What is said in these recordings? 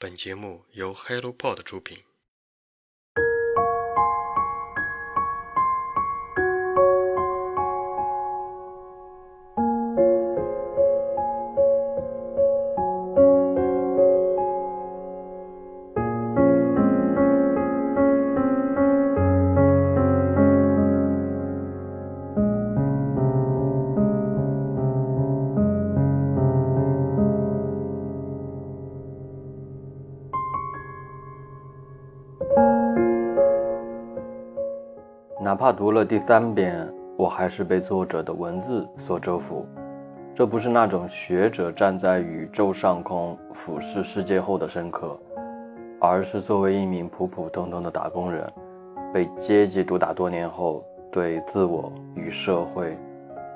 本节目由 HelloPod 出品。哪怕读了第三遍，我还是被作者的文字所折服。这不是那种学者站在宇宙上空俯视世界后的深刻，而是作为一名普普通通的打工人，被阶级毒打多年后，对自我与社会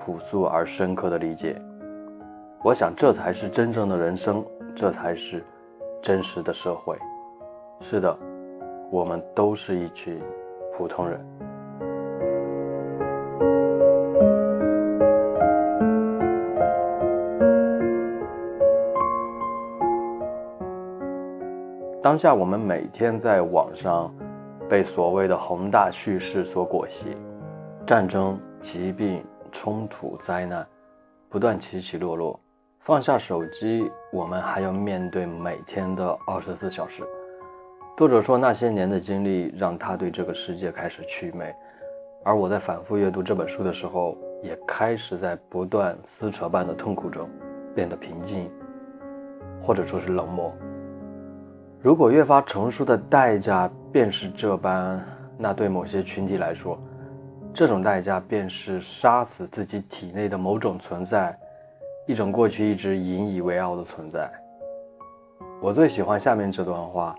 朴素而深刻的理解。我想，这才是真正的人生，这才是真实的社会。是的，我们都是一群普通人。当下我们每天在网上被所谓的宏大叙事所裹挟，战争、疾病、冲突、灾难不断起起落落。放下手机，我们还要面对每天的二十四小时。作者说，那些年的经历让他对这个世界开始祛魅，而我在反复阅读这本书的时候，也开始在不断撕扯般的痛苦中变得平静，或者说是冷漠。如果越发成熟的代价便是这般，那对某些群体来说，这种代价便是杀死自己体内的某种存在，一种过去一直引以为傲的存在。我最喜欢下面这段话，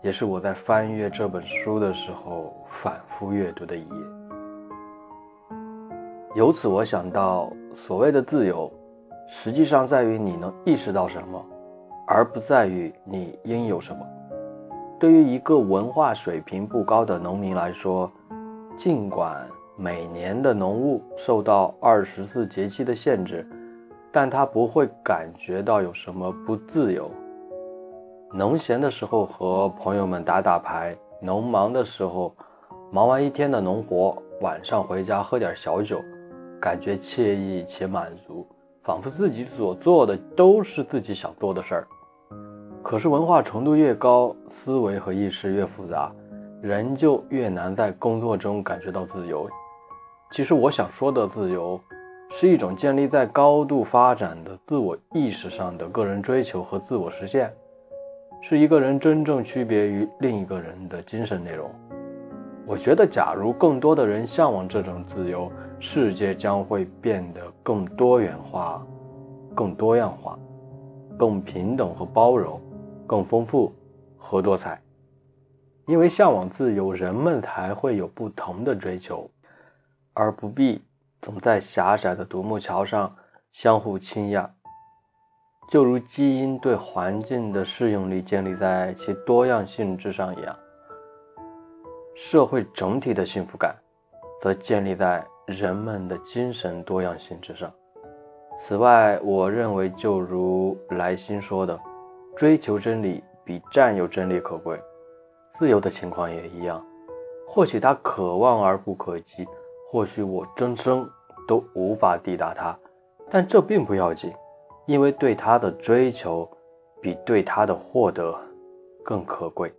也是我在翻阅这本书的时候反复阅读的一页。由此，我想到，所谓的自由，实际上在于你能意识到什么。而不在于你应有什么。对于一个文化水平不高的农民来说，尽管每年的农务受到二十四节气的限制，但他不会感觉到有什么不自由。农闲的时候和朋友们打打牌，农忙的时候忙完一天的农活，晚上回家喝点小酒，感觉惬意且满足。仿佛自己所做的都是自己想做的事儿。可是文化程度越高，思维和意识越复杂，人就越难在工作中感觉到自由。其实我想说的自由，是一种建立在高度发展的自我意识上的个人追求和自我实现，是一个人真正区别于另一个人的精神内容。我觉得，假如更多的人向往这种自由，世界将会变得更多元化、更多样化、更平等和包容、更丰富和多彩。因为向往自由，人们才会有不同的追求，而不必总在狭窄的独木桥上相互倾轧。就如基因对环境的适应力建立在其多样性之上一样。社会整体的幸福感，则建立在人们的精神多样性之上。此外，我认为，就如莱辛说的，追求真理比占有真理可贵。自由的情况也一样。或许他可望而不可及，或许我终生都无法抵达它，但这并不要紧，因为对他的追求，比对他的获得更可贵，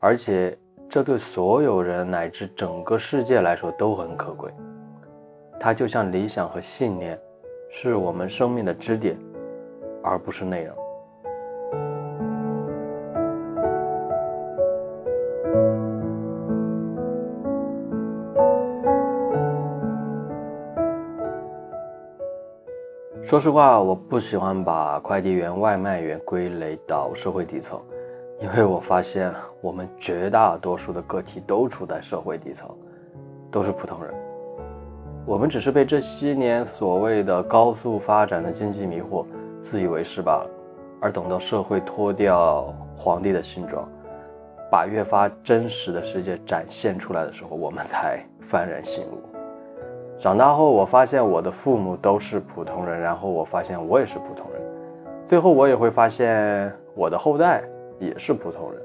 而且。这对所有人乃至整个世界来说都很可贵。它就像理想和信念，是我们生命的支点，而不是内容。说实话，我不喜欢把快递员、外卖员归类到社会底层。因为我发现，我们绝大多数的个体都处在社会底层，都是普通人。我们只是被这些年所谓的高速发展的经济迷惑，自以为是罢了。而等到社会脱掉皇帝的新装，把越发真实的世界展现出来的时候，我们才幡然醒悟。长大后，我发现我的父母都是普通人，然后我发现我也是普通人，最后我也会发现我的后代。也是普通人。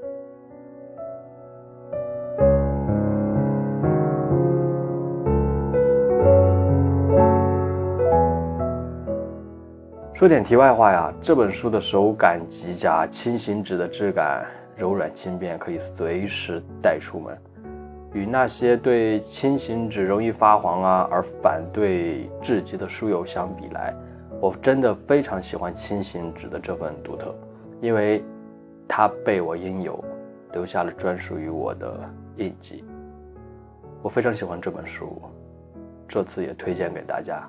说点题外话呀，这本书的手感极佳，轻型纸的质感柔软轻便，可以随时带出门。与那些对轻型纸容易发黄啊而反对至极的书友相比来，我真的非常喜欢轻型纸的这份独特，因为它被我拥有，留下了专属于我的印记。我非常喜欢这本书，这次也推荐给大家。